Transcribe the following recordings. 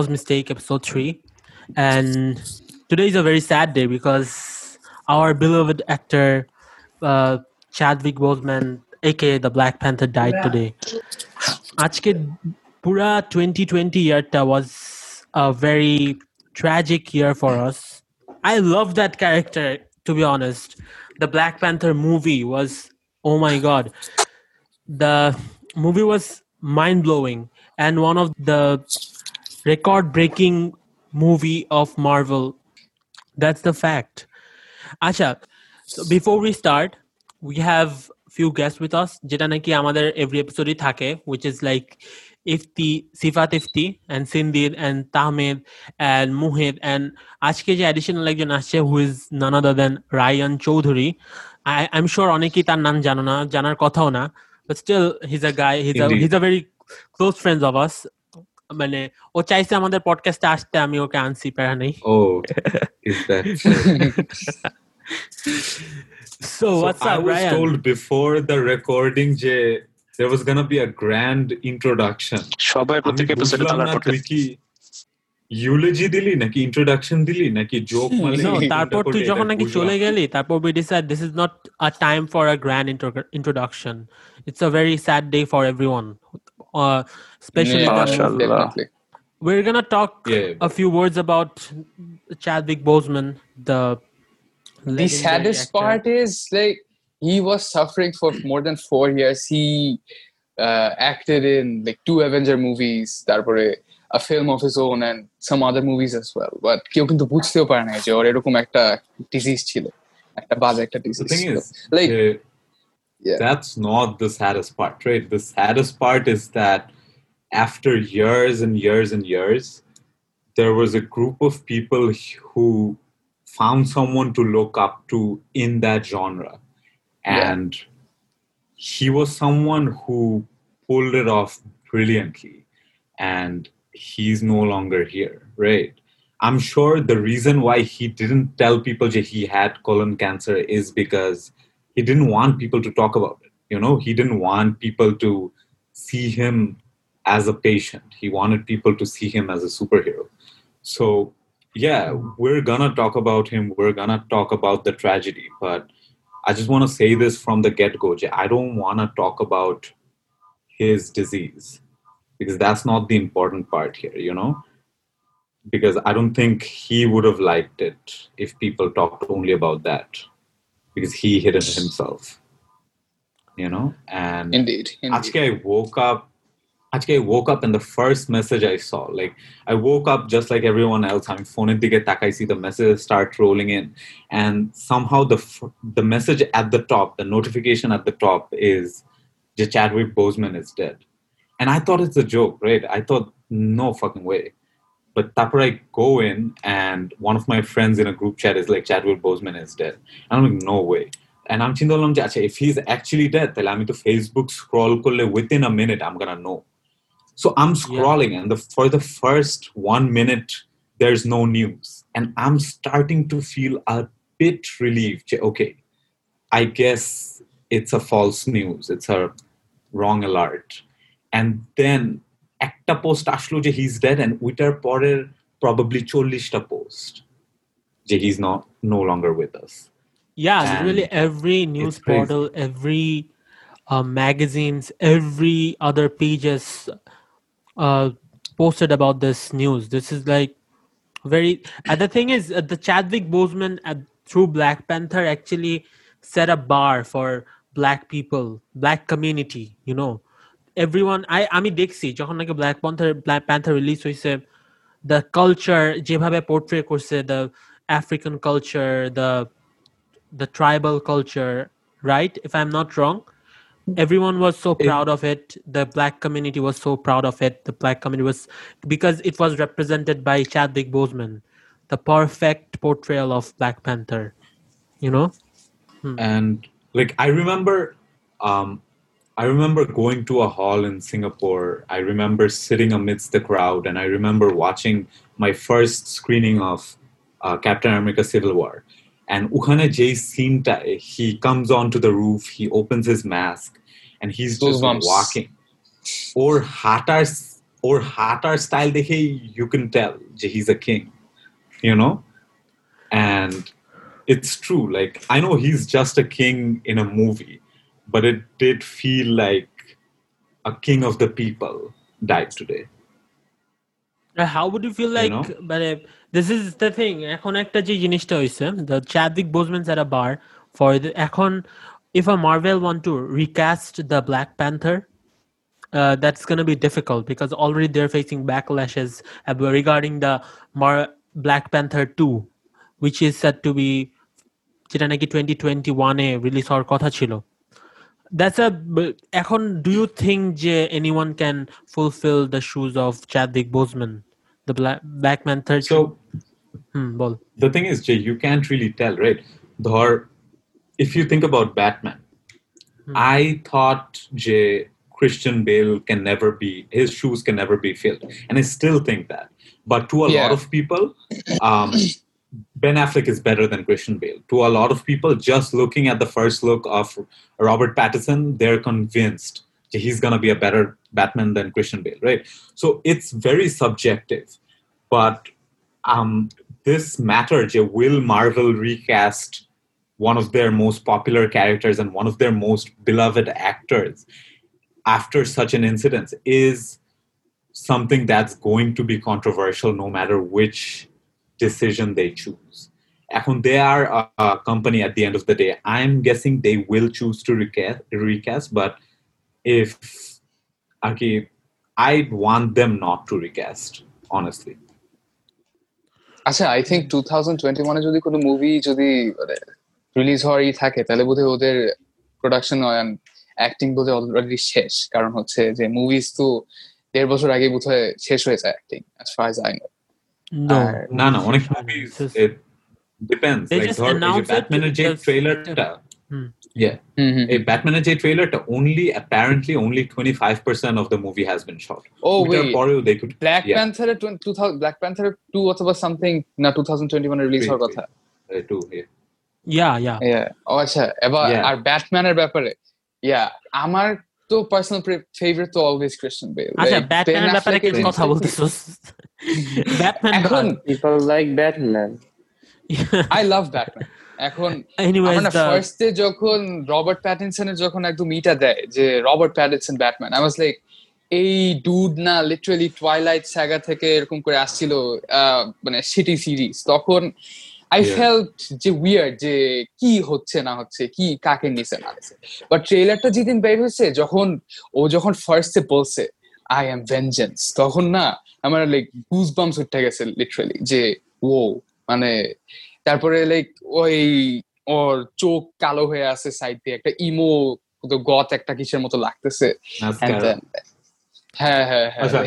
This is Taha's Mistake, episode 3. And today is a very sad day because our beloved actor, uh, Chadwick Boseman, aka the Black Panther, died today. আজকে পুরা 2020 ইয়ারটা was a very tragic year for us. I love that character, to be honest. The Black Panther movie was, oh my god. The movie was mind blowing and one of the record breaking movie of Marvel. That's the fact. Asha, so before we start, we have few guests with us যেটা নাকি আমাদের every episode থাকে which is like Ifti Sifat Ifti and সিন্দির and তাহমেদ and Muhid and আজকে যে additional একজন আসছে who is none other than Ryan Chowdhury I, I'm sure অনেকেই তার নাম জানো না জানার কথাও না but still he's a guy he's a Indeed. he's a very close friends of us মানে ও চাইছে আমাদের পডকাস্টে আসতে আমি ওকে আনছি প্যারা যে देयर वाज ইন্ট্রোডাকশন সবাই প্রত্যেক কি ইউলজি দিলি নাকি ইন্ট্রোডাকশন দিলি নাকি জোক hmm, তারপর তুই যখন নাকি চলে গেলি তারপর we decide this is not a time for a grand introduction it's a very sad uh, especially Yeah, the, mashallah. definitely. we're gonna talk Yeah. a few words about Chadwick Boseman the The legendary saddest actor. part is like he was suffering for more than four years. He uh, acted in like two Avenger movies, তারপরে a film of his own and some other movies as well. But কেউ কিন্তু বুঝতেও পারে না যে ওর এরকম একটা disease ছিল একটা বাজে একটা The disease thing yeah. that's not the saddest part, right? The saddest part is that after years and years and years, there was a group of people who found someone to look up to in that genre. Yeah. And he was someone who pulled it off brilliantly. And he's no longer here, right? I'm sure the reason why he didn't tell people that he had colon cancer is because he didn't want people to talk about it. You know, he didn't want people to see him as a patient. He wanted people to see him as a superhero. So, yeah, we're gonna talk about him. We're gonna talk about the tragedy. But I just want to say this from the get go. I don't want to talk about his disease because that's not the important part here, you know? Because I don't think he would have liked it if people talked only about that because he hid it himself, you know? And indeed, indeed. আজকে I woke up আজকে I woke up and the first message I saw like I woke up just like everyone else আমি ফোনের দিকে তাকাইছি the messages start rolling in and somehow the f- the message at the top the notification at the top is যে Chadwick Boseman is dead and I thought it's a joke right I thought no fucking way But Tapper, I go in and one of my friends in a group chat is like, Chadwick Boseman is dead. And I'm like, no way. And I'm chindalam acha, if he's actually dead, then I'm to Facebook scroll kolle within a minute, I'm gonna know. So I'm scrolling, yeah. and the, for the first one minute, there's no news. And I'm starting to feel a bit relieved. Okay, I guess it's a false news, it's a wrong alert. And then একটা post আসলো যে he's dead and ওইটার পরের probably চল্লিশটা post যে he's not no longer with us Yeah, And literally every news crazy. portal, every uh, magazines, every other pages uh, posted about this news. This is like very. And the thing is, uh, the Chadwick Boseman uh, through Black Panther actually set a bar for black people, black community. You know, everyone. I আমি দেখছি যখন নাকি Black Panther Black Panther release হয়েছে the culture যেভাবে portray করছে the African culture the the tribal culture, right? If I'm not wrong, everyone was so proud of it. The black community was so proud of it. The black community was because it was represented by Chadwick Boseman, the perfect portrayal of Black Panther. You know? and like i remember um I remember going to a hall in Singapore. I remember sitting amidst the crowd, and I remember watching my first screening of uh, Captain America Civil War. And Uhana J Sintai, he comes onto the roof, he opens his mask, and he's just walking. Or Hatar, or Hatar style, dekhe, you can tell he's a king, you know? And it's true. Like, I know he's just a king in a movie but it did feel like a king of the people died today. Uh, how would you feel like know? মানে this is the thing এখন একটা যে জিনিসটা হইছে the Chadwick Boseman's at a bar for the এখন if a Marvel want to recast the Black Panther uh, that's going to be difficult because already they're facing backlashes ab- regarding the Mar- Black Panther 2 which is said to be যেটা নাকি twenty twenty ওয়ানে রিলিজ হওয়ার কথা ছিল that's a. Ekhon, do you think anyone can fulfill the shoes of Chadwick Boseman, the Black, Black Panther? So, hmm, bol. the thing is, Jay, you can't really tell, right? Dhar, if you think about Batman, hmm. I thought Jay Christian Bale can never be his shoes can never be filled, and I still think that. But to a yeah. lot of people, um, Ben Affleck is better than Christian Bale. To a lot of people, just looking at the first look of Robert Pattinson, they're convinced he's gonna be a better Batman than Christian Bale, right? So it's very subjective, but um, this matter, will Marvel recast one of their most popular characters and one of their most beloved actors after such an incident is something that's going to be controversial no matter which decision they choose. এখন they are a, a company at the end of the day. I'm guessing they will choose to recast, recast but if okay, I'd want them not to recast, honestly. আচ্ছা I think two thousand twenty ওয়ানে যদি কোনো movie যদি release হওয়ারই থাকে তাহলে বোধহয় ওদের প্রোডাকশন অ্যাক্টিং বোধহয় অলরেডি শেষ কারণ হচ্ছে যে মুভিজ তো দেড় বছর আগে বোধহয় শেষ হয়ে যায় acting as far I know know no- না না অনেক movies Just- it. depends They like just ধর এই ব্যাটম্যানের যে ট্রেলারটা হুম। yeah. এই ব্যাটম্যানের যে ট্রেলারটা only apparently only 25% of the movie has been shot. ও ওইটার ওয়েট পরেও they could ব্ল্যাক Yeah. প্যান্থারের টু ব্ল্যাক প্যান্থারের টু অথবা সামথিং না টু থাউজেন্ড টোয়েন্টি ওয়ানে রিলিজ হওয়ার কথা uh, do yeah. Yeah yeah Yeah. ও আচ্ছা এবার Yeah. আর ব্যাটম্যানের ব্যাপারে ইয়া আমার তো পার্সোনাল ফেভারিট তো অলওয়েজ ক্রিশ্চিয়ান বেল আচ্ছা ব্যাটম্যানের ব্যাপারে কি কথা বলতেছস ব্যাটম্যান এখন People like Batman. I love Batman এখন এনিওয়েজ আমার ফার্স্টে যখন রবার্ট প্যাটিনসনের যখন একদম ইটা দেয় যে Robert Pattinson Batman I was like এই ডুড না লিটারালি টুয়াইলাইট স্যাগা থেকে এরকম করে আসছিল আহ, মানে সিটি সিরিজ তখন আই. ফেল্ট যে উইয়ার্ড যে কি হচ্ছে না হচ্ছে কি কাকে নিচে না বাট ট্রেলারটা যেদিন বের হয়েছে যখন ও যখন ফার্স্টে বলছে আই এম ভেঞ্জেন্স তখন না আমার লাইক গুজ বাম্পস উঠে গেছে লিটারালি যে ও মানে তারপরে লাইক ওই ওর চোখ কালো হয়ে আছে সাইড দিয়ে একটা ইমো গত একটা কিসের মতো লাগতেছে And হ্যাঁ হ্যাঁ হ্যাঁ আচ্ছা।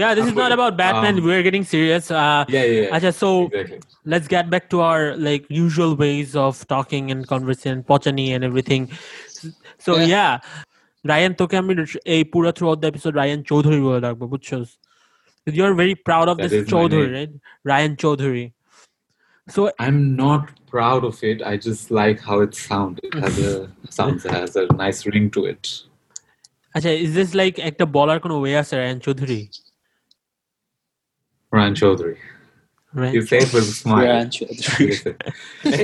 yeah this is not about batman Um, we're getting serious uh yeah yeah, yeah. acha so exactly let's get back to our like usual ways of talking and conversing pochani and everything so Yeah. yeah Ryan তোকে আমি এই পুরো through of the episode Ryan Chowdhury বলে রাখবো বুঝছস you are very proud of That this is my Chowdhury name. Right Ryan Chowdhury so i'm not proud of it i just like how it sounds it has a sounds it has a nice ring to it আচ্ছা is this like একটা বলার কোনো way আছে Ryan Chowdhury Ryan Chaudhary. Ryan You say it with a smile. Ryan Chaudhary.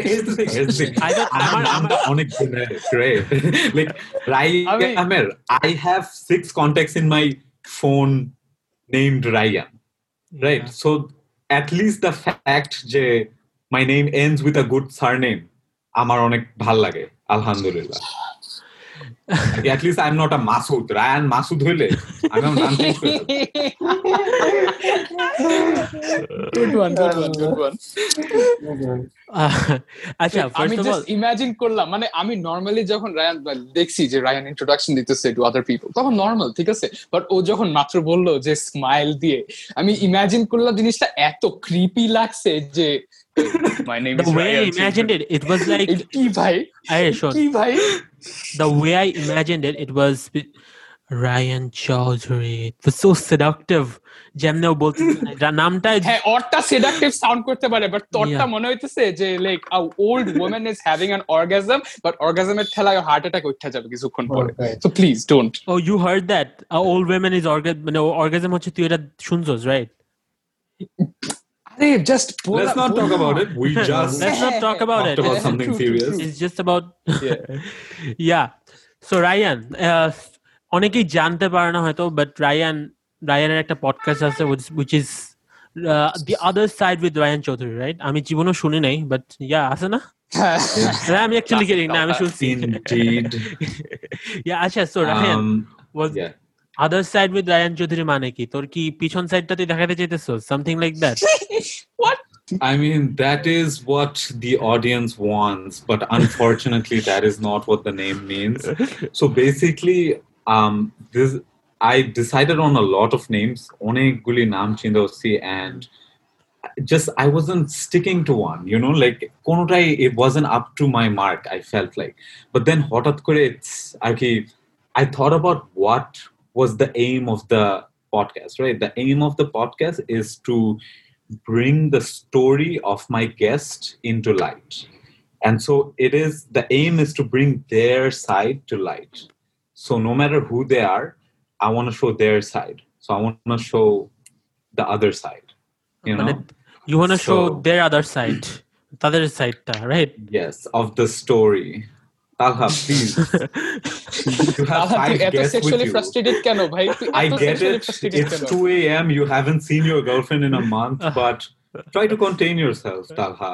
Here's the thing. Here's the thing. I don't- I'm, আমার- I'm the onyx generic, right? like Ryan I mean- Amer, I have six contacts in my phone named Ryan, right? Yeah. So at least the fact যে my name ends with a good surname, আমার অনেক ভাল লাগে আলহামদুলিল্লাহ Like, at least I'm not a Masood. Ryan Masood হইলে আমি আমার নাম change করে one good one good one ah, আচ্ছা আমি জাস্ট ইমাজিন করলাম মানে আমি নর্মালি যখন রায়ান দেখছি যে রায়ান ইন্ট্রোডাকশন দিতেছে টু আদার পিপল তখন নর্মাল ঠিক আছে? বাট ও যখন মাত্র বলল যে স্মাইল দিয়ে আমি ইমাজিন করলাম জিনিসটা এত ক্রিপি লাগছে যে my name the way I imagined it it was like কি ভাই? আরে শোন। কি ভাই? The way I imagined it, it was Ryan Chaudhary. It was so seductive. যেমনেও বলতে নামটা হ্যাঁ ওরটা সেডাকটিভ সাউন্ড করতে পারে বাট তোরটা Yeah. মনে হইতেছে যে like a old women is having an orgasm but অর্গাজমের ঠেলায় হার্ট অ্যাটাক উঠে যাবে কিছুক্ষণ পরে so please don't Oh, you heard that? A old woman is orgasm. No, orgasm হচ্ছে তুই এটা শুনছস, right? আরে just Let's not talk about it. We just Let's not talk about talked it. about Yeah, something true, true, serious. true. It's just about Yeah. yeah. So Ryan, uh, অনেকেই জানতে পারে না হয়তো but Ryan রায়ানের একটা podcast আছে which is the other side with Ryan Chowdhury right আমি জীবনেও শুনি নাই বাট ইয়া আছে না? হ্যাঁ, আমি অ্যাকচুয়ালি কেটে না আমি শুনছি। ইয়া আচ্ছা সো সাইড উইথ রায়ান মানে কি? তোর কি পিছন সাইডটাতে দেখাতে চাইতেছো? Something like that I mean, that is what the audience wants, unfortunately, that is not what the name means. So basically, um, this I decided on a lot of names, অনেকগুলি নাম চিন্তা করছি, and just I wasn't sticking to one, you know, like কোনোটাই it wasn't up to my mark. I felt like, but then হঠাৎ করে it's আর কি, I thought about what was the aim of the podcast, right? The aim of the podcast is to bring the story of my guest into light. And so it is the aim is to bring their side to light. So no matter who they are, I want to show their side. So I want to show the other side. You মানে know? You want show So- there other side তাদের সাইডটা right Yes, of the story. Talha, please. You have তুই five এত guests with sexually you. Frustrated কেন ভাই তুই I এত get sexually it. frustrated It's কেন 2 a.m. You haven't seen your girlfriend in a month, but try to contain yourself, Talha.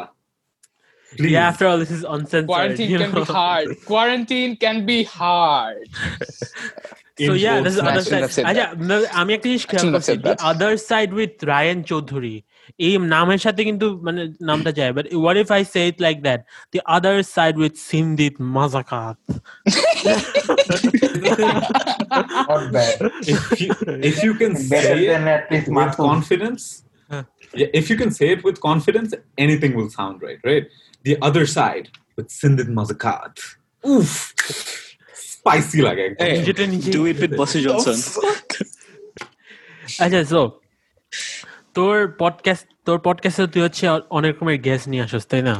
Please. Yeah, after all, this is uncensored. Quarantine you can be know? hard. Quarantine can be hard. So In yeah, both this is I other shouldn't side. have said আচ্ছা, ন- আমি একটা জিনিস খেয়াল shouldn't have করছি said the that. other side with Ryan Chowdhury এই নামের সাথে কিন্তু মানে নামটা যায় but what if I say it like that the other side with সিন্দিত মাজাকাত Not bad. if you, if you can Better say than it at least with Masood. confidence, Huh. yeah, if you can say it with confidence, anything will sound right, right? The other side with Sindit Mazakat. Oof. Spicy like egg. Hey, নিজেটা নিজেই do it with Bossy Johnson. আচ্ছা so তোর podcast তোর পডকাস্টে তুই হচ্ছে অনেক রকমের gas নিয়ে আসস তাই না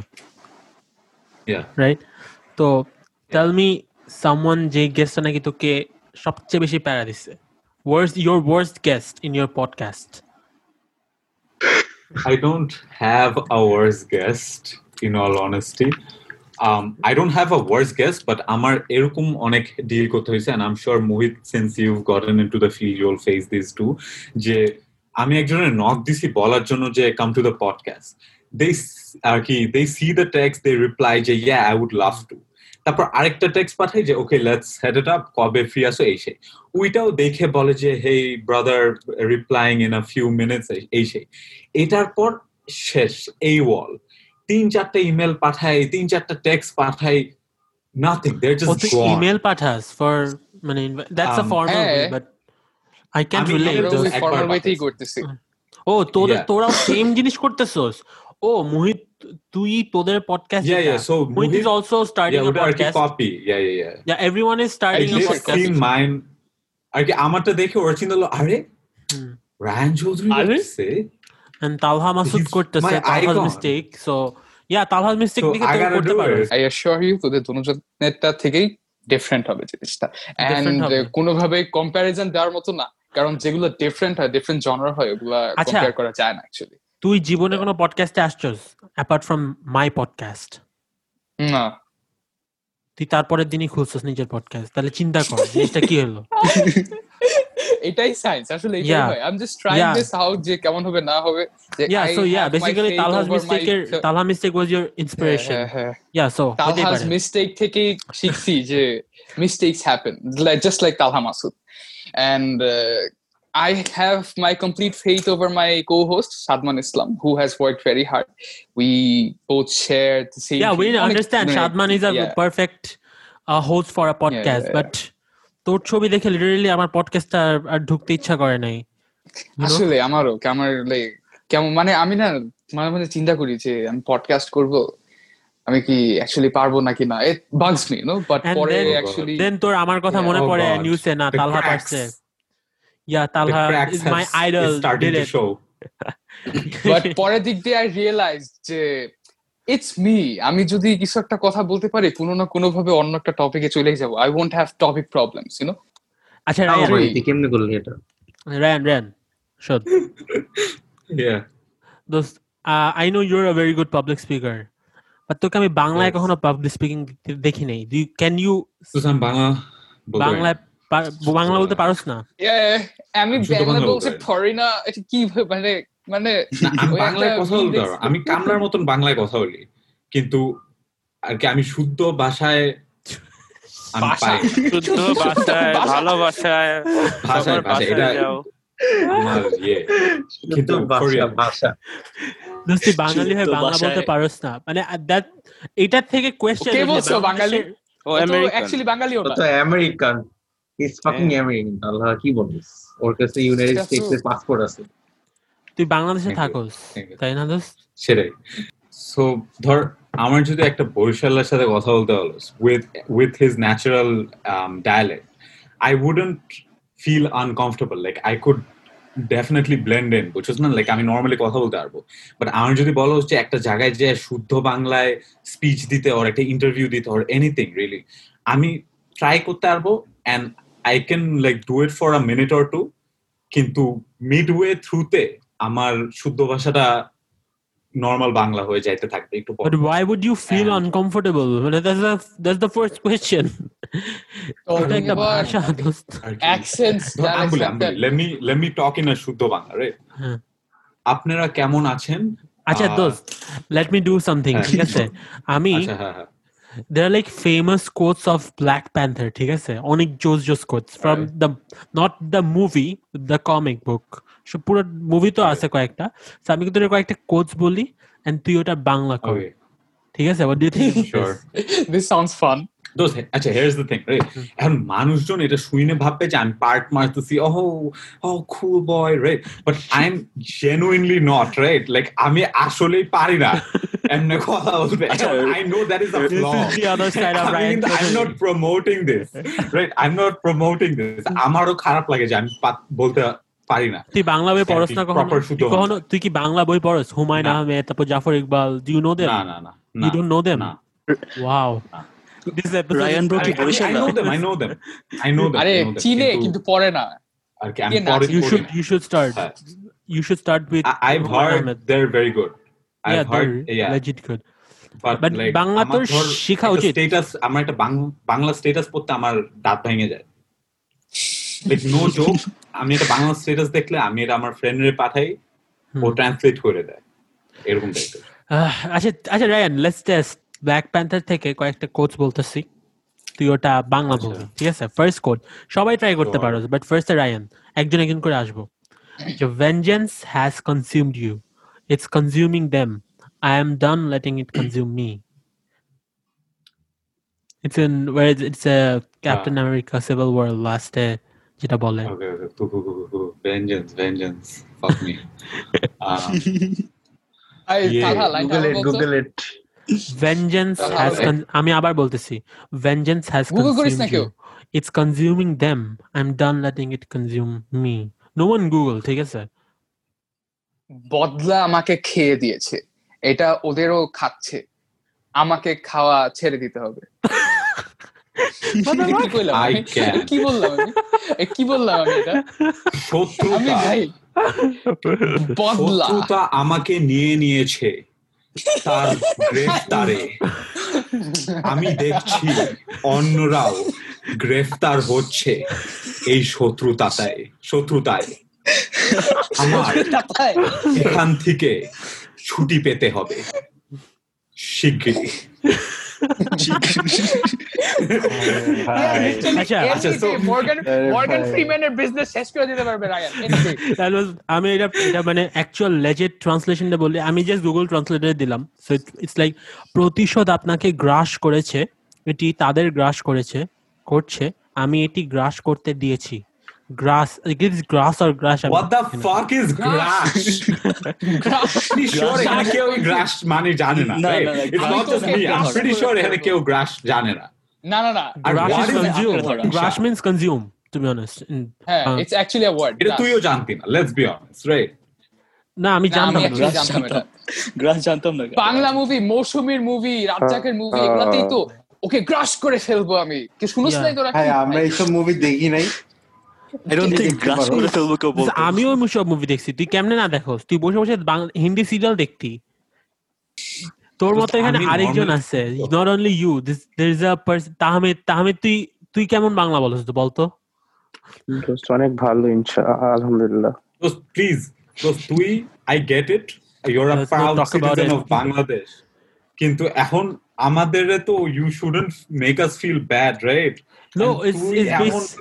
Yeah. রাইট তো টেল মি সামওয়ান যে গেস্টটা নাকি তোকে সবচেয়ে বেশি প্যারা দিচ্ছে worst your worst guest in your podcast I don't have a worse guest, In all honesty. Um, I don't have a worse guest, but আমার এরকম অনেক ডিল করতে হয়েছে and I'm sure Mohit, since you've gotten into the field, you'll face these too. যে আমি একজনের knock দিছি বলার জন্য যে to the podcast. They s- আর কি they see the text, they reply যে yeah, I would love to. তারপর আরেকটা টেক্সট পাঠাই যে okay let's head it up কবে ফ্রি আসো এই সেই ওইটাও দেখে বলে যে hey brother replying in a few minutes এই সেই এটার পর শেষ এই ওয়াল তিন চারটা ইমেল পাঠাই তিন চারটা টেক্সট পাঠাই নাথিং জাস্ট গন ইমেল পাঠাস ফর মানে that's a formal way. But I can আমি রিলেট একবার ফর্মাল ওয়েতেই। করতেছি ও তোদের Yeah. তোরাও সেম জিনিস করতেছস ও মোহিত তুই তোদের podcast Yeah, yeah. So Mohit is Mohit- also starting yeah, আ ওটা আর কি podcast copy yeah yeah yeah Yeah, everyone is starting a podcast. seen mine আর কি আমারটা দেখে ওর চিন্তা হলো আরে হুম। রায়ান চৌধুরী আরে? And Talha Masood করতেছে Talha's mistake. So yeah, Talha's mistake So দেখে তুই করতে পারো it. আই অ্যাসিওর তোদের দুজনেরটা থেকেই ডিফারেন্ট হবে জিনিসটা এন্ড। কোনোভাবে কম্প্যারিজন দেওয়ার মতো না কারণ যেগুলো ডিফারেন্ট হয় ডিফারেন্ট জনার হয় ওগুলা আচ্ছা। কম্পেয়ার করা যায় না অ্যাকচুয়ালি তুই জীবনে কোনো পডকাস্টে আসছস অ্যাপার্ট ফ্রম মাই পডকাস্ট না তুই তারপরের দিনই খুলছস নিজের পডকাস্ট তাহলে চিন্তা কর জিনিসটা কি হলো এটাই সায়েন্স আসলে এটাই Yeah. হয় I am just trying Yeah. This out যে কেমন হবে না হবে যে yeah I so yeah have my basically faith Talha's over my- mistake এর Talha mistake was your inspiration হ্যাঁ, হ্যাঁ, হ্যাঁ। yeah so হতেই Talha's পারে mistake থেকে শিখছি যে mistakes happen like just like Talha Masood and uh, I have my complete faith over my co-host Sadman Islam who has worked very hard we both share the same yeah we thing. অনেক- understand মানে, Shadman is a yeah. perfect uh, host for a podcast yeah, yeah. but তোর ছবি দেখে literally আমার পডকাস্টটা আর ঢুকতে ইচ্ছা করে নাই। আসলে আমারও আমার কেমন মানে আমি না মাঝে মাঝে চিন্তা করি যে আমি পডকাস্ট করব আমি কি অ্যাকচুয়ালি পারব নাকি না? It bugs me no but পরে অ্যাকচুয়ালি দেন তোর আমার কথা মনে Oh পড়ে God. and না তালহা পারছে The Talha cracks is my has- idol is starting did to it show. But পরের দিক দিয়ে আই রিয়েলাইজ যে ইটস মি আমি যদি কিছু একটা কথা বলতে পারি কোনো না কোনো ভাবে অন্য একটা টপিকে চলে যাব। I won't have topic problems you know আচ্ছা রায়ান তুই কেমনে করলি এটা? রায়ান রায়ান শোন। Yeah. দোস্ত I know your a very good public speaker but তোকে আমি বাংলায় কখনো পাবলিক স্পিকিং দেখি নাই। ক্যান ইউ সুসান বাংলা বলতে পারি। না। বাংলায় বাংলা বলতে পারোস না? আমি বাংলা বাংলা বলতে বলতে পারি। না। এটা কি মানে মানে না, আমি বাংলায় কথা বলতে আমি কামলার মতন বাংলায় কথা বলি। কিন্তু আর কি আমি শুদ্ধ ভাষায় শুদ্ধ ভাষায় ভাষা। ভালোবাসায় ভাষায় ভাষায় এটা আমার ইয়ে। কিন্তু ভাষা দোস্ত বাঙালি হয়ে বাংলা বলতে পারোস না। মানে দ্যাট এটার থেকে কোয়েশ্চেন কে বলছো বাঙালি? ও আমেরিকান অ্যাকচুয়ালি বাঙালিও ও না তো American is fucking American Allah কি বলিস? ওর কাছে ইউনাইটেড স্টেটস এর পাসপোর্ট আছে। তুই বাংলাদেশে থাকোস তাই না দোস্ত? সেটাই। সো ধর আমার যদি একটা বরিশালের সাথে কথা বলতে হলো with with his natural dialect I wouldn't feel uncomfortable like I could definitely blend in বুঝছিস না? লাইক আমি নর্মালি কথা বলতে পারব। বাট আমার যদি বলো হচ্ছে একটা জায়গায় যে শুদ্ধ বাংলায় স্পিচ দিতে ওর একটা ইন্টারভিউ দিতে ওর এনিথিং রিয়েলি আমি ট্রাই করতে পারব and I can like do it for a minute or two কিন্তু মিডওয়ে থ্রুতে আমার শুদ্ধ ভাষাটা নর্মাল বাংলা হয়ে যাইতে থাকবে একটু but why would you feel uncomfortable মানে দ্যাটস দা ফার্স্ট কোশ্চেন শুদ্ধ বাংলা রে আপনারা কেমন আছেন? আচ্ছা দোস্ত লেট মি সামথিং ঠিক আছে? আমি there like famous quotes of Black Panther ঠিক আছে? অনেক জোস জোস quotes from the not the movie the comic book পুরো মুভি তো আছে কয়েকটা। আমি কিন্তু তোর কয়েকটা কোচ বলি এন্ড তুই ওটা বাংলা কর। ঠিক আছে? What do you think? This? This sounds fun আচ্ছা here is the thing right এখন মানুষজন এটা শুনে ভাববে যে আমি পার্ট মারতেছি oh O cool boy right but I am genuinely not right like আমি আসলেই পারি না। এমনি কথা বলতে আচ্ছা, I know that is a flaw is the other side of I am not promoting this right I am not promoting this আমারও খারাপ লাগে যে আমি বলতে বাংলা বই পড়াস না কখনো? তারপর Zafar Iqbal do start you should start good I Bangla তো শেখা উচিত। আমার একটা বাংলা স্টেটাস পড়তে আমার দাঁত ভেঙে যায়। লাইক নো জোক আমি একটা বাংলা স্টেটাস দেখলে আমি এটা আমার ফ্রেন্ডরে পাঠাই ও ট্রান্সলেট করে দেয় এরকম টাইপের আচ্ছা আচ্ছা Rayan let's test Black Panther থেকে কয়েকটা কোচ বলতেছি। তুই ওটা বাংলা আচ্ছা। বলবি ঠিক আছে? ফার্স্ট কোড সবাই ট্রাই করতে পারো বাট ফার্স্ট রায়ান একজন একজন করে আসব। যে vengeance has consumed you it's consuming them I am done letting it consume me it's in war it's a Captain America Civil War লাস্টে যেটা বলে। Okay okay vengeance vengeance fuck me I google it google it আমি আবার বলতেছি না consumed কেউ? you. It's consuming them. I'm done letting it consume me. No one google ঠিক আছে? বদলা আমাকে খেয়ে দিয়েছে। এটা ওদেরও খাচ্ছে। আমাকে খাওয়া ছেড়ে দিতে হবে। কি কইলাম I আমি? can. কি বললাম কি বললাম আমি এটা? আমি ভাই বদলা। আমাকে নিয়ে নিয়েছে তার গ্রেফতারে। আমি দেখছি অন্যরাও গ্রেফতার হচ্ছে এই শত্রুতাতায় শত্রুতায়। আমার এখান থেকে ছুটি পেতে হবে। শিগগিরই। আচ্ছা, আচ্ছা, আমি এটা এটা মানে অ্যাকচুয়াল লেজেট ট্রান্সলেশনটা বলি আমি জাস্ট গুগল ট্রান্সলেটরে দিলাম। সো ইটস লাইক প্রতিশোধ আপনাকে গ্রাস করেছে। এটি তাদের গ্রাস করেছে করছে। আমি এটি গ্রাস করতে দিয়েছি। Grass like it's grass or grass আমি What the জানি না। fuck is grass? pretty sure এখানে কেউ grass মানে জানে না right? না, না, It's not just me. I'm pretty sure এখানে। কেউ grass জানে না। না না আর grass is consume grass means consume to be honest হ্যাঁ ইটস অ্যাকচুয়ালি আ ওয়ার্ড এটা তুইও জানতি না let's be honest right না আমি জানতাম না। actually জানতাম গ্রাস জানতাম না বাংলা মুভি মৌসুমীর মুভি রাজ্জাকের মুভি এগুলাতেই তো ওকে গ্রাস করে ফেলব আমি কি শুনিস নাই তোরা হ্যাঁ আমরা এইসব মুভি দেখি নাই আই আমিও সব মুভি দেখছি। তুই কেমনে না দেখোস? তুই বসে বসে হিন্দি সিরিয়াল দেখতি। তোর মতো এখানে আরেকজন আছে। Not only you this there is a Tahmid Tahmid তুই তুই কেমন বাংলা বলছ তো বলতো? দোস্ত অনেক ভালো ইনশা আলহামদুলিল্লাহ। so please so তুই I get it you're a Let's not proud talk about citizen it. of Bangladesh কিন্তু এখন আমাদের তো you shouldn't make us feel bad right no it's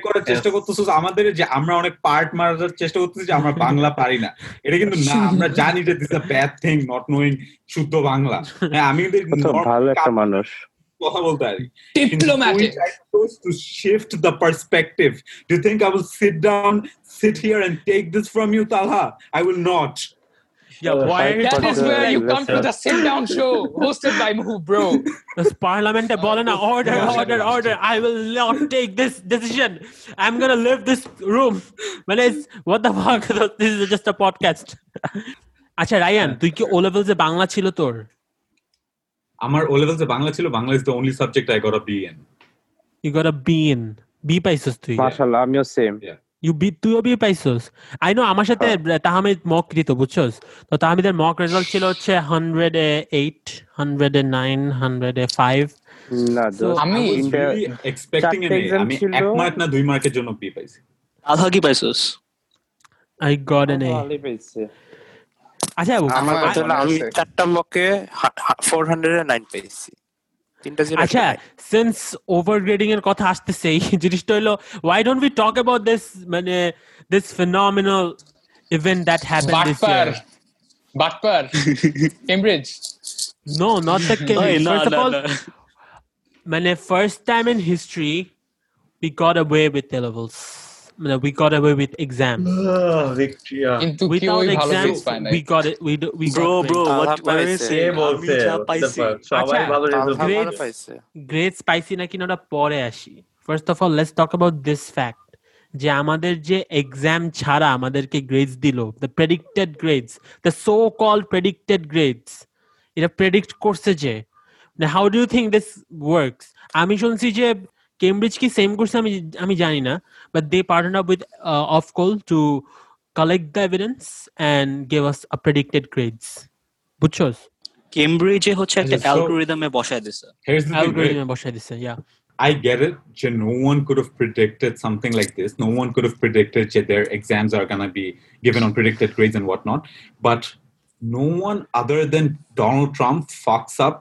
করার চেষ্টা করতেছস আমাদের যে আমরা অনেক পার্ট মারার চেষ্টা করতেছি যে আমরা বাংলা পারি এটা কিন্তু না আমরা জানি যে ব্যাড থিং নট নোইং শুদ্ধ বাংলা। হ্যাঁ, আমি কথা বলতে পারি। Diplomatic down sit here and take this from you Talha I will not Yeah, Uh, why That is the where you come to the sit down show hosted by Muhu bro. পার্লামেন্টে বলে না order order order I will not take this decision I'm gonna leave this room মানে it's- what the fuck this is just a podcast আচ্ছা Ryan তুই কি ও লেভেলসে বাংলা ছিল তোর আমার ও লেভেলসে বাংলা ছিল Bangla is the only subject I got a B in you got a B in B পাইছস তুই মাশাআল্লাহ আমিও সেম ইউ বি তুইও বি পাইছস? আই নো আমার সাথে তাহমিদ মক দিত বুঝছস? তো তাহমিদের মক রেজাল্ট ছিল হচ্ছে hundred eight hundred nine hundred five আমি- I was Inter- really expecting an চারটে A. exam আমি এক মার্ক না দুই মার্কের জন্য বি পাইছি। আধা কি পাইছস? আই গট এন এ আচ্ছা আমার আমি চারটা মকে ফোর হান্ড্রেড নাইন পেয়েছি তিনটা ছিল আচ্ছা সিন্স ওভার গ্রেডিং এর কথা আসতেছে এই জিনিসটা হলো why don't we talk about this মানে this phenomenal event that happen this Batpar. Year Batpar. Cambridge. No not the নয়, না, ফার্স্ট অফ না, অল না। মানে first time in history we got away with A levels মানে we got away with exams victory কিন্তু without ভালো exams grades পায় নাই। we got it we do, we bro got bro grades. what আধা what are you পাইছে। কে saying বলছে যা পাইছি সবাই আচ্ছা, ভালো রেজাল্ট grades- পাইছে গ্রেডস পাইছি না ওটা পরে আসি first of all let's talk about this fact যে আমাদের যে এক্সাম ছাড়া আমাদেরকে গ্রেডস দিল the predicted grades the so called predicted grades এটা প্রেডিক্ট করছে যে how do you think this works আমি শুনছি যে কেমব্রিজ কি সেম করছে আমি আমি জানি না But they partner up with Ofqual to collect the evidence and gave us a predicted grades বুঝছোস কেমব্রিজে হচ্ছে একটা So- অ্যালগরিদমে বসায় দিছে here's the thing right? অ্যালগরিদমে বসাই দিছে ইয়া I get it. যে No one could have predicted something like this. No one could have predicted that their exams are going to be given on predicted grades and whatnot. But no one other than Donald Trump fucks up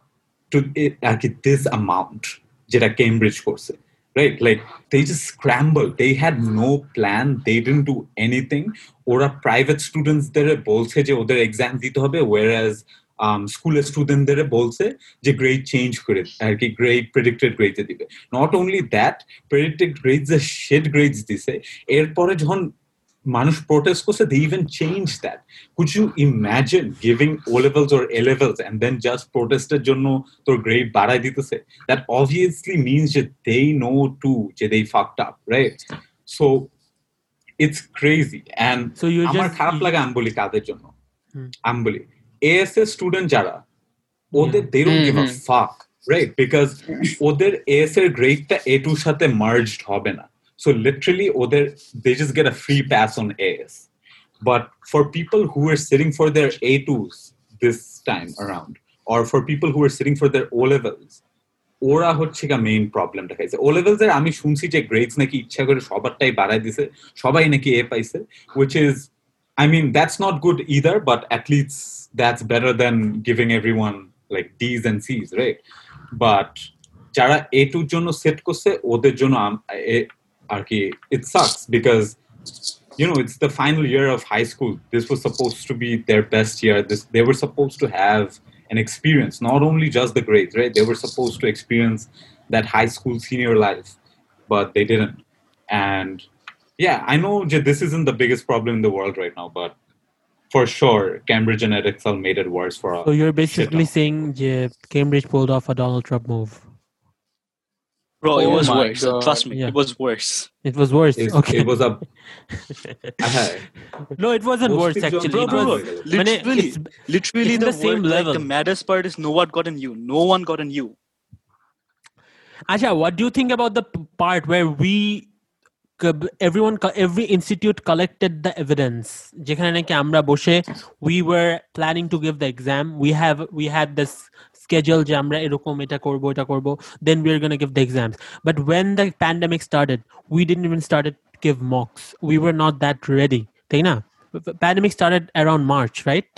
to it, like this amount. যেটা Cambridge করছে. Right? Like they just scrambled. They had no plan. They didn't do anything. ওরা private স্টুডেন্টসদের বলছে যে ওদের exam দিতে হবে whereas um, স্কুলের স্টুডেন্টদের বলছে যে গ্রেড চেঞ্জ করে আর কি গ্রেড প্রেডিক্টেড গ্রেডে দিবে not only that predicted grades assessed grades দিছে এরপরে যখন মানুষ প্রোটেস্ট করছে they even change that could you imagine giving O levels or A levels and then just প্রোটেস্টের জন্য তোর গ্রেড বাড়াই দিতেছে? দ্যাট অবভিয়াসলি মিনস যে দে নো টু যে they fucked up right so it's crazy and So you আমার just- খারাপ you- লাগে আমি বলি কাদের জন্য। আমি বলি এএসএস স্টুডেন্ট যারা ওদের দে ডোন্ট গিভ আ। ফাক রাইট বিকজ ওদের এএস এর গ্রেডটা এ টুর সাথে মার্জড হবে না। সো লিটারালি ওদের they just get a free pass on AS But for people who are sitting for their A2s this time around, or for people who are sitting for their O levels, ওরা হচ্ছে গা main problem দেখাইছে ও levels এর আমি শুনছি যে grades নাকি ইচ্ছা করে সবারটাই বাড়াই দিছে সবাই নাকি এ পাইছে which is I mean that's not good either but at least that's better than giving everyone like D's and C's right but যারা এ টুর জন্য সেট করছে ওদের জন্য RK, it sucks because you know it's the final year of high school. This was supposed to be their best year. This they were supposed to have an experience, not only just the grades, right? They were supposed to experience that high school senior life, but they didn't. And yeah, I know this isn't the biggest problem in the world right now, but for sure, Cambridge and Edexcel made it worse for us. So you're basically saying yeah, Cambridge pulled off a Donald Trump move. Bro, it Oh was my worse. God. Trust me, Yeah. it was worse. It was worse. It's- okay. It was a uh, no, it wasn't worse Postage actually. Bro, It bro, was, bro. মানে Literally, it's- literally it's in the, the same word, level. Like, the maddest part is no one got in you. No one got in you. Acha, what do you think about the p- part where we co- everyone co- every institute collected the evidence যেখানে নাকি আমরা বসে we were planning to give the exam we have we had this schedule যে আমরা এরকম এটা করব এটা করব then we are going to give the exams but when the pandemic started we didn't even started give mocks we were not that ready তাই না pandemic started around march right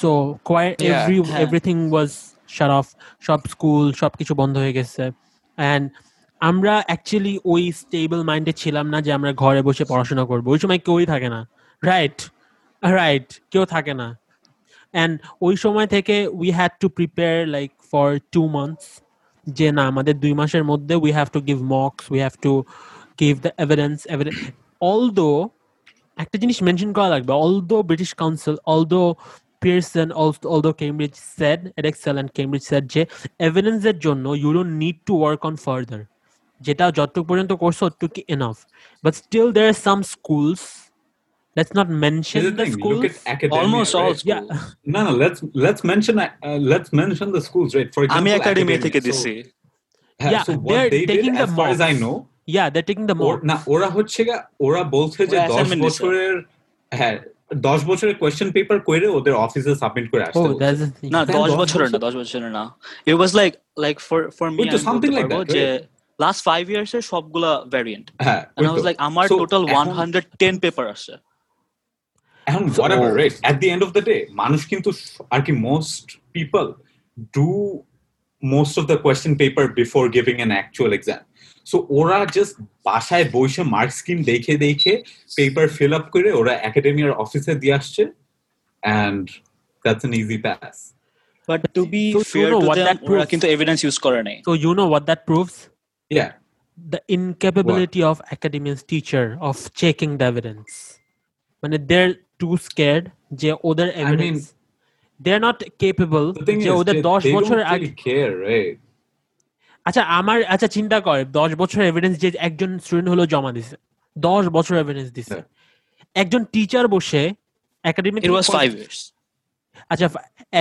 so quite Yeah. every হ্যাঁ। everything was shut off সব school সব কিছু বন্ধ হয়ে গেছে and আমরা অ্যাকচুয়ালি ওই স্টেবল মাইন্ডে ছিলাম না যে আমরা ঘরে বসে পড়াশোনা করব ওই সময় কেউই থাকে না রাইট রাইট কেউ থাকে না অ্যান্ড ওই সময় থেকে we had to prepare like for two months যে না, আমাদের দুই মাসের মধ্যে we have to give mocks we have to give the evidence evidence although একটা জিনিস মেনশন করা লাগবে although British Council all although Pearson although Cambridge said Edexcel and Cambridge said যে এভিডেন্সের জন্য you don't need to work on further যেটা যতটুকু পর্যন্ত করছ অতটুকু enough but still there some schools not mention Here's the the thing. Look at academia. Almost all right? schools. Yeah. No, no. Let's let's mention uh, let's mention the schools, right? For example, আমি academy academia. থেকে দিছি হ্যাঁ, Yeah, so they're what they did, the as far as I know, yeah they're taking the more না ওরা হচ্ছে গা ওরা বলছে যে ওরা দশ assignment দিছে। বছরের হ্যাঁ দশ বছরের কোয়েশ্চেন পেপার করে ওদের অফিসে সাবমিট করে আসতে oh that's না Then দশ দশ বছরের না বছর- দশ বছরের না it was like like for for me ওই তো something like that, যে right? লাস্ট ফাইভ ইয়ার্স এর সবগুলা ভ্যারিয়েন্ট হ্যাঁ and I was like আমার So, টোটাল এখন- one hundred টেন পেপার আছে এখন whatever right at the end of the day মানুষ কিন্তু স- আর কি most people do most of the question paper before giving an actual exam so ওরা just বাসায় বসে মার্ক স্কিম দেখে দেখে পেপার ফিল আপ করে ওরা একাডেমিয়ার অফিসে দিয়ে আসছে and that's an easy pass but to be So, you fair know to what them that ওরা proves? কিন্তু এভিডেন্স ইউজ করে নাই so you know what that proves yeah the incapability of academia's teacher of checking the evidence মানে they're Too scared যে ওদের evidence they're not capable the thing যে ওদের they, দশ they বছর আগে really care right? আচ্ছা আমার আচ্ছা চিন্তা কর দশ বছর এভিডেন্স যে একজন স্টুডেন্ট হলো জমা দিছে। দশ বছর এভিডেন্স দিছে। হ্যাঁ। একজন টিচার বসে academy it was five years আচ্ছা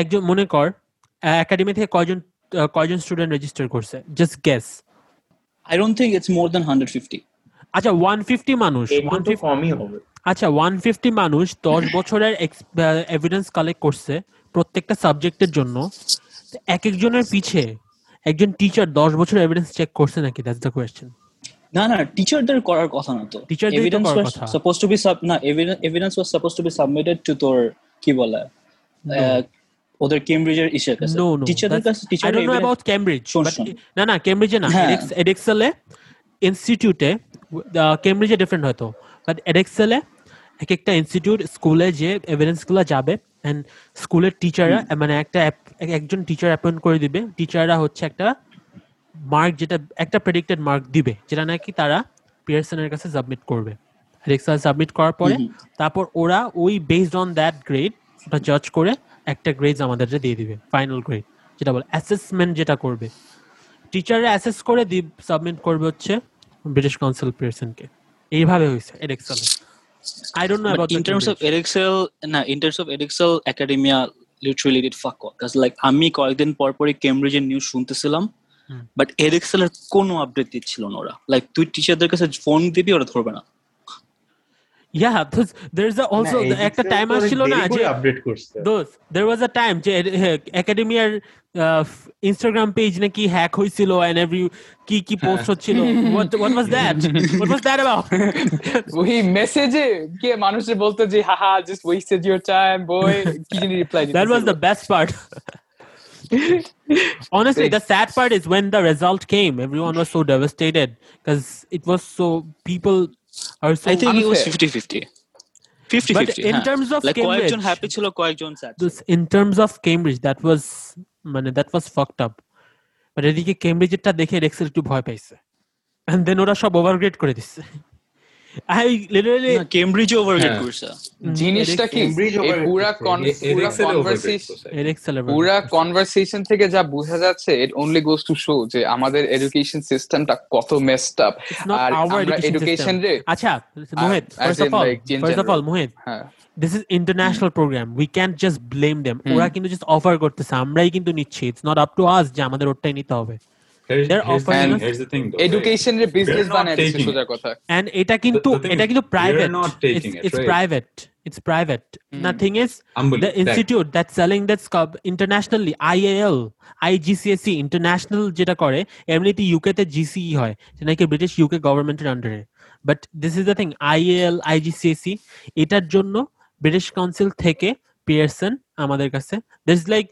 একজন মনে কর একাডেমি থেকে কয়জন কয়জন স্টুডেন্ট রেজিস্টার করছে? Just guess I don't think it's more than hundred fifty আচ্ছা ওয়ান ফিফটি মানুষ। একটু ওয়ান তো কমই হবে। আচ্ছা ওয়ান ফিফটি মানুষ দশ বছরের এভিডেন্স কালেক্ট করছে প্রত্যেকটা সাবজেক্টের জন্য এক একজনের পিছে একজন টিচার দশ বছর এভিডেন্স চেক করছে নাকি দ্যাটস দ্য কোয়েশ্চেন না না টিচারদের করার কথা না তো তো এভিডেন্স করার ওয়াজ কথা। সাপোজ টু বি সাব না evidence was suppose to be submitted to তোর কি বলে ওদের কেমব্রিজের ইসের কাছে. টিচারদের কাছে টিচার know about Cambridge. শোন, but না না কেমব্রিজে না। এডেক্সেলে ইনস্টিটিউটে কেমব্রিজে ডিফারেন্ট হয়তো বাট এডেক্সেলে এক একটা ইনস্টিটিউট স্কুলে যে এভিডেন্সগুলো যাবে এন্ড স্কুলের টিচাররা মানে একটা একজন টিচার অ্যাপয়েন্ট করে দিবে। টিচাররা হচ্ছে একটা মার্ক যেটা একটা প্রেডিক্টেড মার্ক দিবে যেটা নাকি তারা পিয়ারসনের কাছে সাবমিট করবে। এডেক্সেল সাবমিট করার পরে তারপর ওরা ওই বেসড অন দ্যাট গ্রেড ওটা জাজ করে একটা গ্রেড আমাদের দিয়ে দিবে ফাইনাল গ্রেড যেটা বলে অ্যাসেসমেন্ট যেটা করবে। টিচাররা অ্যাসেস করে দি সাবমিট করবে হচ্ছে ব্রিটিশ কাউন্সিল পিয়ারসনকে এইভাবে হয়েছে এডেক্সেলে I don't know about in terms of edexcel না in terms of edexcel academia literally did fuck all. Because like আমি কয়েকদিন পর পরই কেমব্রিজের নিউজ শুনতেছিলাম বাট এরিক্সেলের কোনো আপডেট দিচ্ছিল না ওরা। লাইক তুই টিচারদের কাছে ফোন দিবি ওরা ধরবে না। ইয়া দেয়ার ইজ অলসো একটা টাইম আসছিল না যে আপডেট করছে দোস দের ওয়াজ আ টাইম যে একাডেমিয়ার ইনস্টাগ্রাম পেজ নাকি হ্যাক হয়েছিল এন্ড এভরি কি কি পোস্ট হচ্ছিল what what was that what was that about ওই মেসেজে কে মানুষে বলতো যে হাহা just wasted your time boy কি জানি reply that was the best part honestly the sad part is when the result came everyone was so devastated because it was so people are so R I think it was ছিল কয়েকজন sad this of Cambridge that was মানে that was fucked up but এদিকে কেমব্রিজেরটা দেখে রেক্সেল একটু ভয় পাইছে। দেন ওরা সব ওভারগ্রেড করে দিচ্ছে। আই লিটারালি কেমব্রিজ ওভারহেড জিনিসটা কনভার্সেশন থেকে যা বোঝা যাচ্ছে অনলি গোস শো যে আমাদের এডুকেশন সিস্টেমটা কত মেসড এডুকেশন রে আচ্ছা Mohit first of this is international program we can just blame them ওরা কিন্তু জাস্ট অফার করতেছে। আমরাই কিন্তু নিচ্ছি। It's not up to us যে আমাদের ওটাই নিতে হবে। যেটা করে এমনিতে ইউকে তে জিসিই হয় নাকি ব্রিটিশ ইউকে গভর্নমেন্টের আন্ডারে but this is the thing IAL IGCSE এটার জন্য ব্রিটিশ কাউন্সিল থেকে পিয়ারসন আমাদের কাছে। This like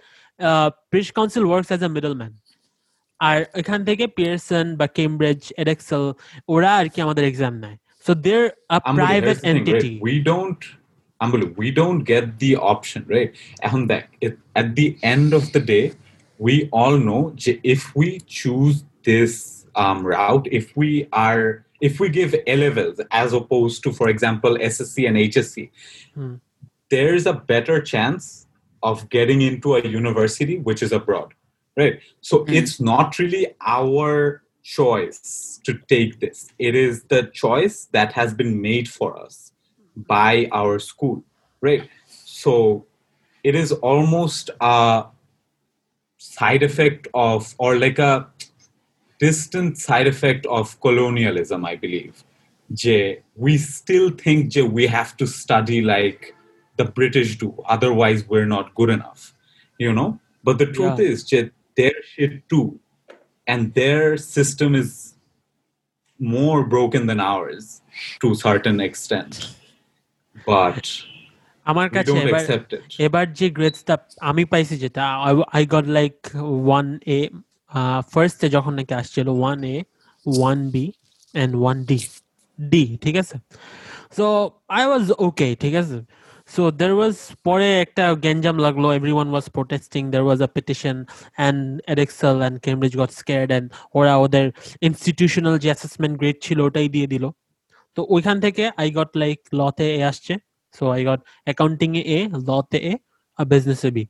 British Council works as a middle man আর এখান থেকে পিয়ারসন বা কেমব্রিজ এডেক্সেল ওরা আর কি আমাদের এক্সাম নেয় so there a Ambali, private here's the thing, right? Entity We don't, Ambali, we don't get the option, right? And that it, at the end of the day, we all know j- if we choose this um, route, if we are, if we give A levels as opposed to, for example, SSC and HSC, Hmm. there's a better chance of getting into a university which is abroad, right? So hmm. it's not really our choice to take this. It is the choice that has been made for us by our school, right? So it is almost a side effect of, or like a distant side effect of colonialism, I believe. Je, we still think je, we have to study like the British do, otherwise we're not good enough, you know? But the truth Yeah. is, je, their shit too, and their system is more broken than ours to a certain extent. But আমার we কাছে don't এবার accept it. এবার যে গ্রেডসটা আমি পাইছি যেটা I got like one A ফার্স্টে যখন নাকি আসছিল one A one B and one D D ঠিক আছে সো আই ওয়াজ ওকে ঠিক আছে সো দের ওয়াজ পরে একটা গ্যাঞ্জাম লাগল everyone was protesting there was a petition and Edexcel and Cambridge got scared ওরা ওদের ইনস্টিটিউশনাল যে অ্যাসেসমেন্ট গ্রেড ছিল ওটাই দিয়ে দিল তো ওইখান থেকে আই গট লাইক লতে এ আসছে so I got accounting A, law A, a business B.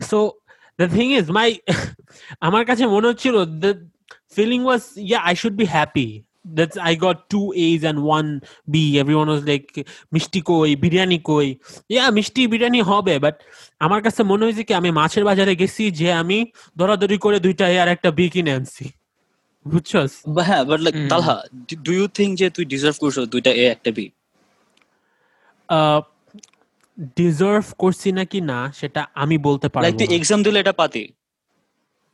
So the thing is, my আমার কাছে মনে হচ্ছিল the feeling was yeah I should be happy. That's I got two A's and one B. Everyone was like মিষ্টি কই বিরিয়ানি কই yeah মিষ্টি বিরিয়ানি হবে but আমার কাছে মনে হয়েছে কি আমি মাছের বাজারে গেছি যে আমি দরাদরি করে দুইটা এ আর একটা বি কিনে আনছি। বুঝছস? হ্যাঁ but like. Talha do you think যে তুই ডিজার্ভ করছ দুইটা এ একটা বি ডিজার্ভ করছি নাকি না সেটা আমি বলতে লাইক তুই এক্সাম দিলে এটা পাতি।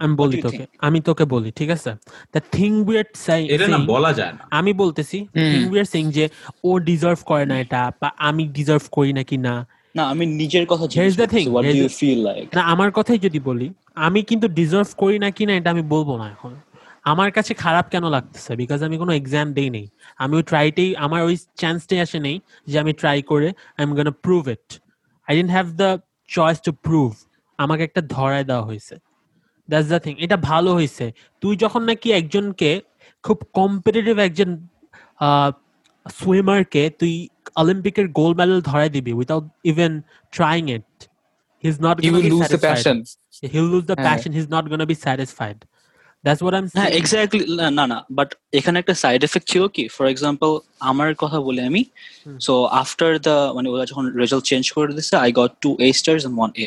আমি বলি তোকে আমি তোকে বলি ঠিক আছে? দ্য থিং উইয়ার এটা না বলা যায় না। আমি বলতেছি থিং উইয়ার সিং যে ও ডিজার্ভ করে না এটা বা আমি ডিজার্ভ করি নাকি না। না আমি নিজের কথা Here's the thing, what do you feel like না আমার কথাই যদি বলি আমি কিন্তু ডিজার্ভ করি না কিনা এটা আমি বলব না এখন। আমার কাছে খারাপ কেন লাগতেছে? বিকজ আমি কোনো এক্সাম দেই নেই। আমি ওই ট্রাইতেই আমার ওই চান্সটাই আসে নেই যে আমি ট্রাই করে I am gonna prove it I didn't have the choice to prove আমাকে একটা ধরায় দেওয়া হয়েছে। দ্যাটস দ্য থিং এটা ভালো হয়েছে তুই যখন নাকি একজনকে খুব কম্পিটিটিভ একজন সুইমারকে তুই অলিম্পিকের গোল্ড মেডেল ধরাই দিবি without even trying it he is not you will lose the passion. He'll lose the হ্যাঁ। passion he's not going to be satisfied. That's what i'm হ্যাঁ saying. এক্স্যাক্টলি না না বাট এখানে একটা সাইড এফেক্ট ছিল কি? ফর এক্সাম্পল আমার কথা বলি আমি সো আফটার দ্য মানে ওরা যখন রেজাল্ট চেঞ্জ করে দিচ্ছে I got two A stars and one A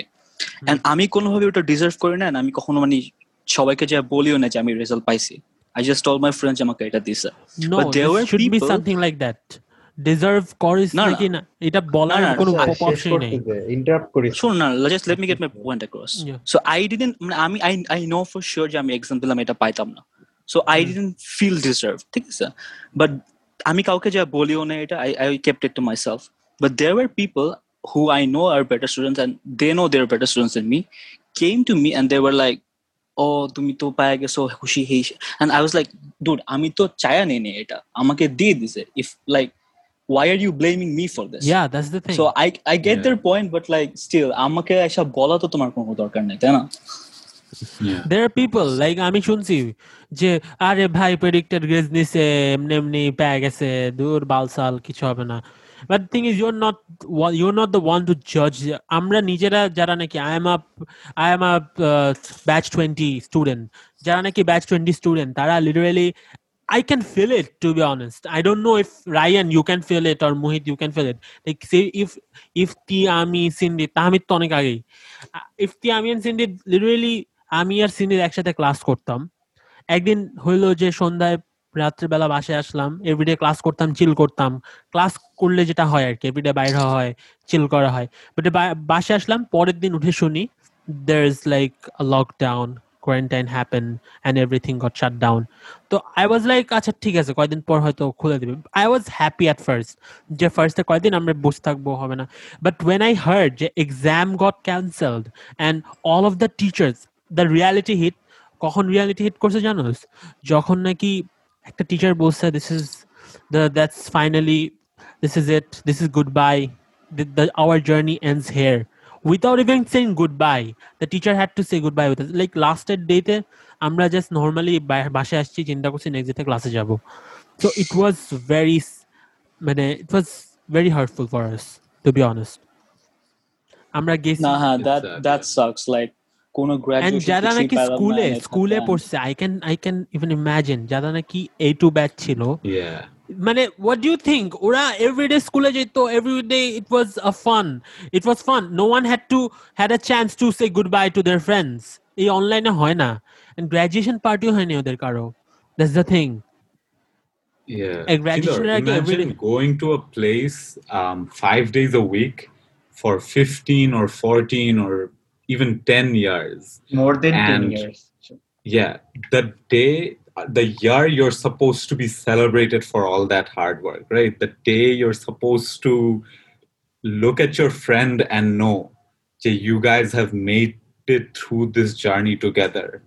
and আমি কোনোভাবে ওটা ডিজার্ভ করি না আমি কখনো মানে সবাইকে যে বলিও না যে আমি রেজাল্ট পাইছি। I just told my friends আমাকে এটা দিছে। No but there were there should be people- something like that. Deserve করিস। নাকি না এটা বলার কোনো অপশন নেই। ইন্টারাপ্ট করিস। শোন না just let me get my point across so I didn't মানে আমি I I know for sure যে আমি এক্সাম দিলাম এটা পাইতাম না। So I didn't feel deserve ঠিক আছে? বাট আমি কাউকে যা বলিও না এটা I I kept it to myself but there were people who I know আর better students and they know there better students and me came to me and they were like oh তুমি তো পায়ে গেছো খুশি has and I was like dude আমি তো চায়া নেই নে এটা আমাকে দিয়ে দিছে if like why are you blaming me for this yeah that's the thing So I I get Yeah. their point, but like still, আমাকে এসব বলা তো তোমার কোনো দরকার নেই তাই না Yeah. there are people like আমি শুনছি যে আরে ভাই প্রেডিক্টেড গ্রেজ নিছে এমনি এমনি পেয়ে গেছে দূর বালসাল কিছু হবে না but thing is you're not you're not the one to জাজ আমরা নিজেরা যারা নাকি I am a I am a batch twenty student যারা নাকি ব্যাচ টোয়েন্টি স্টুডেন্ট তারা literally I can feel it, to be honest. I don't know if Ryan, you can feel it, or Mohit, you can feel it. Like say if if আমি সিন্ডি তাহমিদ তো অনেক আগেই if তি আমি and সিন্ডি literally আমি আর সিন্ডির একসাথে class করতাম একদিন হইল যে সন্ধ্যায় রাত্রেবেলা বাসায় আসলাম এভরিডে ক্লাস করতাম চিল করতাম। ক্লাস করলে যেটা হয় আর কি এভরিডে বাইরে হয় চিল করা হয়। বাট বাসায় আসলাম, পরের দিন উঠে শুনি is like a lockdown, quarantine happened, and everything got shut down তো আই ওয়াজ লাইক আচ্ছা ঠিক আছে, কয়দিন পর হয়তো খুলে দিবে। I was happy at first যে ফার্স্টে কয়দিন আমরা বসে থাকব, হবে না। বাট ওয়েন আই হার্ড যে exam got cancelled and all of the teachers the reality hit কখন রিয়ালিটি হিট করছে জানোস? যখন নাকি একটা টিচার বলছে this is the that's finally this is it this is good bye the our journey ends here without even saying goodbye the teacher had to say goodbye with us like last day তে আমরা just normally বাসায় আসছি চিন্তা করছি next ডেতে ক্লাসে যাব so it was very মানে it was very heartful for us to be honest আমরা গেছি Nah, huh, that sad, that yeah. sucks. Like, কোনো and graduation যারা কিছুই নাকি পেলাম না, স্কুলে and it's স্কুলে happened. পড়ছে I can I can even imagine যারা নাকি এ টু ব্যাচ ছিল Yeah. মানে what do you think ওরা everyday স্কুলে যেত everyday it was a fun it was fun no one had to had a chance to say goodbye to their friends এই অনলাইনে হয় না and graduation party হয়নি ওদের কারো that's the thing Yeah. A graduation Sridhar, like every imagine day. going to a place um, five days a week for 15 or 14 or even 10 years. More than 10 And- years. Yeah. The day, the year you're supposed to be celebrated for all that hard work, right? The day you're supposed to look at your friend and know that you guys have made it through this journey together.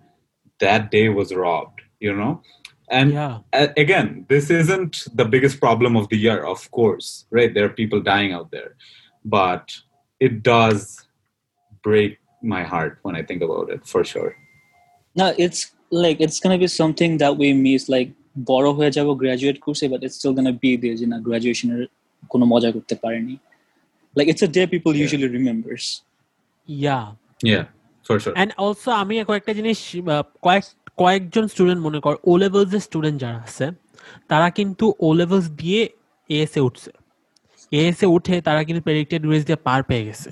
That day was robbed, you know? And yeah again, this isn't the biggest problem of the year, of course, right? There are people dying out there, but it does break my heart when I think about it, for sure. No, it's like it's gonna be something that we miss. Like বড় হয়ে যাব graduate করছে but it's still gonna be there যে না গ্রাজুয়েশনের কোনো মজা করতে পারেনি like it's a day people usually remembers yeah Yeah, for sure. and also আমি কয়েকটা জিনিস আহ, কয়েক কয়েকজন স্টুডেন্ট মনে কর ও লেভেলস এর স্টুডেন্ট যারা আছে তারা কিন্তু ও লেভেলস দিয়ে এএসএ উঠছে এএসএ উঠে তারা কিন্তু প্রেডিক্টেড গ্রেস দিয়ে পার পেয়ে গেছে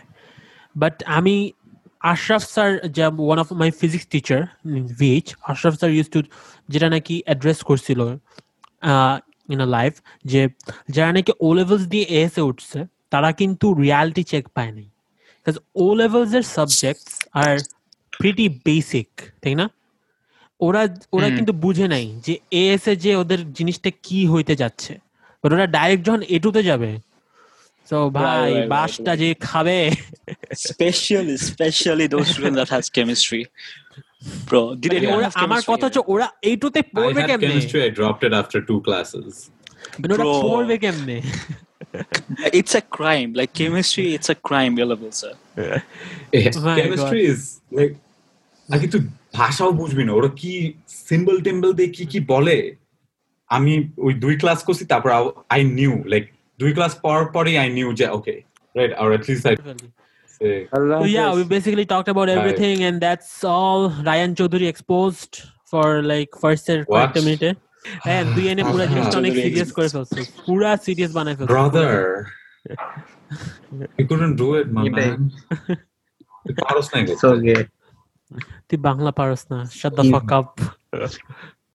বাট আমি আশরাফ স্যার যা one of my physics teacher which Ashraf sir use to যেটা নাকি অ্যাড্রেস করছিল ইন আ লাইফ যে যারা নাকি ও লেভেলস দিয়ে এএসএ উঠছে তারা কিন্তু রিয়ালিটি চেক পায় নাই। বিকজ ও লেভেলস এর সাবজেক্টস আর প্রিটি বেসিক তাই না? ওরা ওরা কিন্তু বুঝে নাই যে এএস এ যে ওদের জিনিসটা কি হইতে যাচ্ছে। ওরা ডাইরেক্ট যখন এটুতে যাবে তো ভাই বাসটা যে খাবে। Specially specially those student that has chemistry bro did anyone আমার কথা হচ্ছে ওরা এইটুতে পড়বে কেমনে? chemistry, I dropped it after two classes. মানে ওরা পড়বে কেমনে? It's a crime. Like chemistry, it's a crime level, sir. Eh, my chemistry is like আগে তুই ভাষাও বুঝবি না। ওরা কি সিম্বল টিম্বল দিয়ে কি কি বলে? আমি ওই দুই ক্লাস করছি তারপর আই নিউ লাইক দুই ক্লাস পর পরই আই নিউ যে okay right R at least I So yeah, we basically talked about Right. everything, and that's all Ryan Chaudhary exposed for like first year কয়েকটা মিনিটে হ্যাঁ তুই এনে পুরো জিনিসটা অনেক সিরিয়াস করে ফেলছিস পুরা সিরিয়াস বানাই ফেলছিস brother you couldn't do it my man তুই পারস না. তুই বাংলা পারস না শাট দ্য ফাক আপ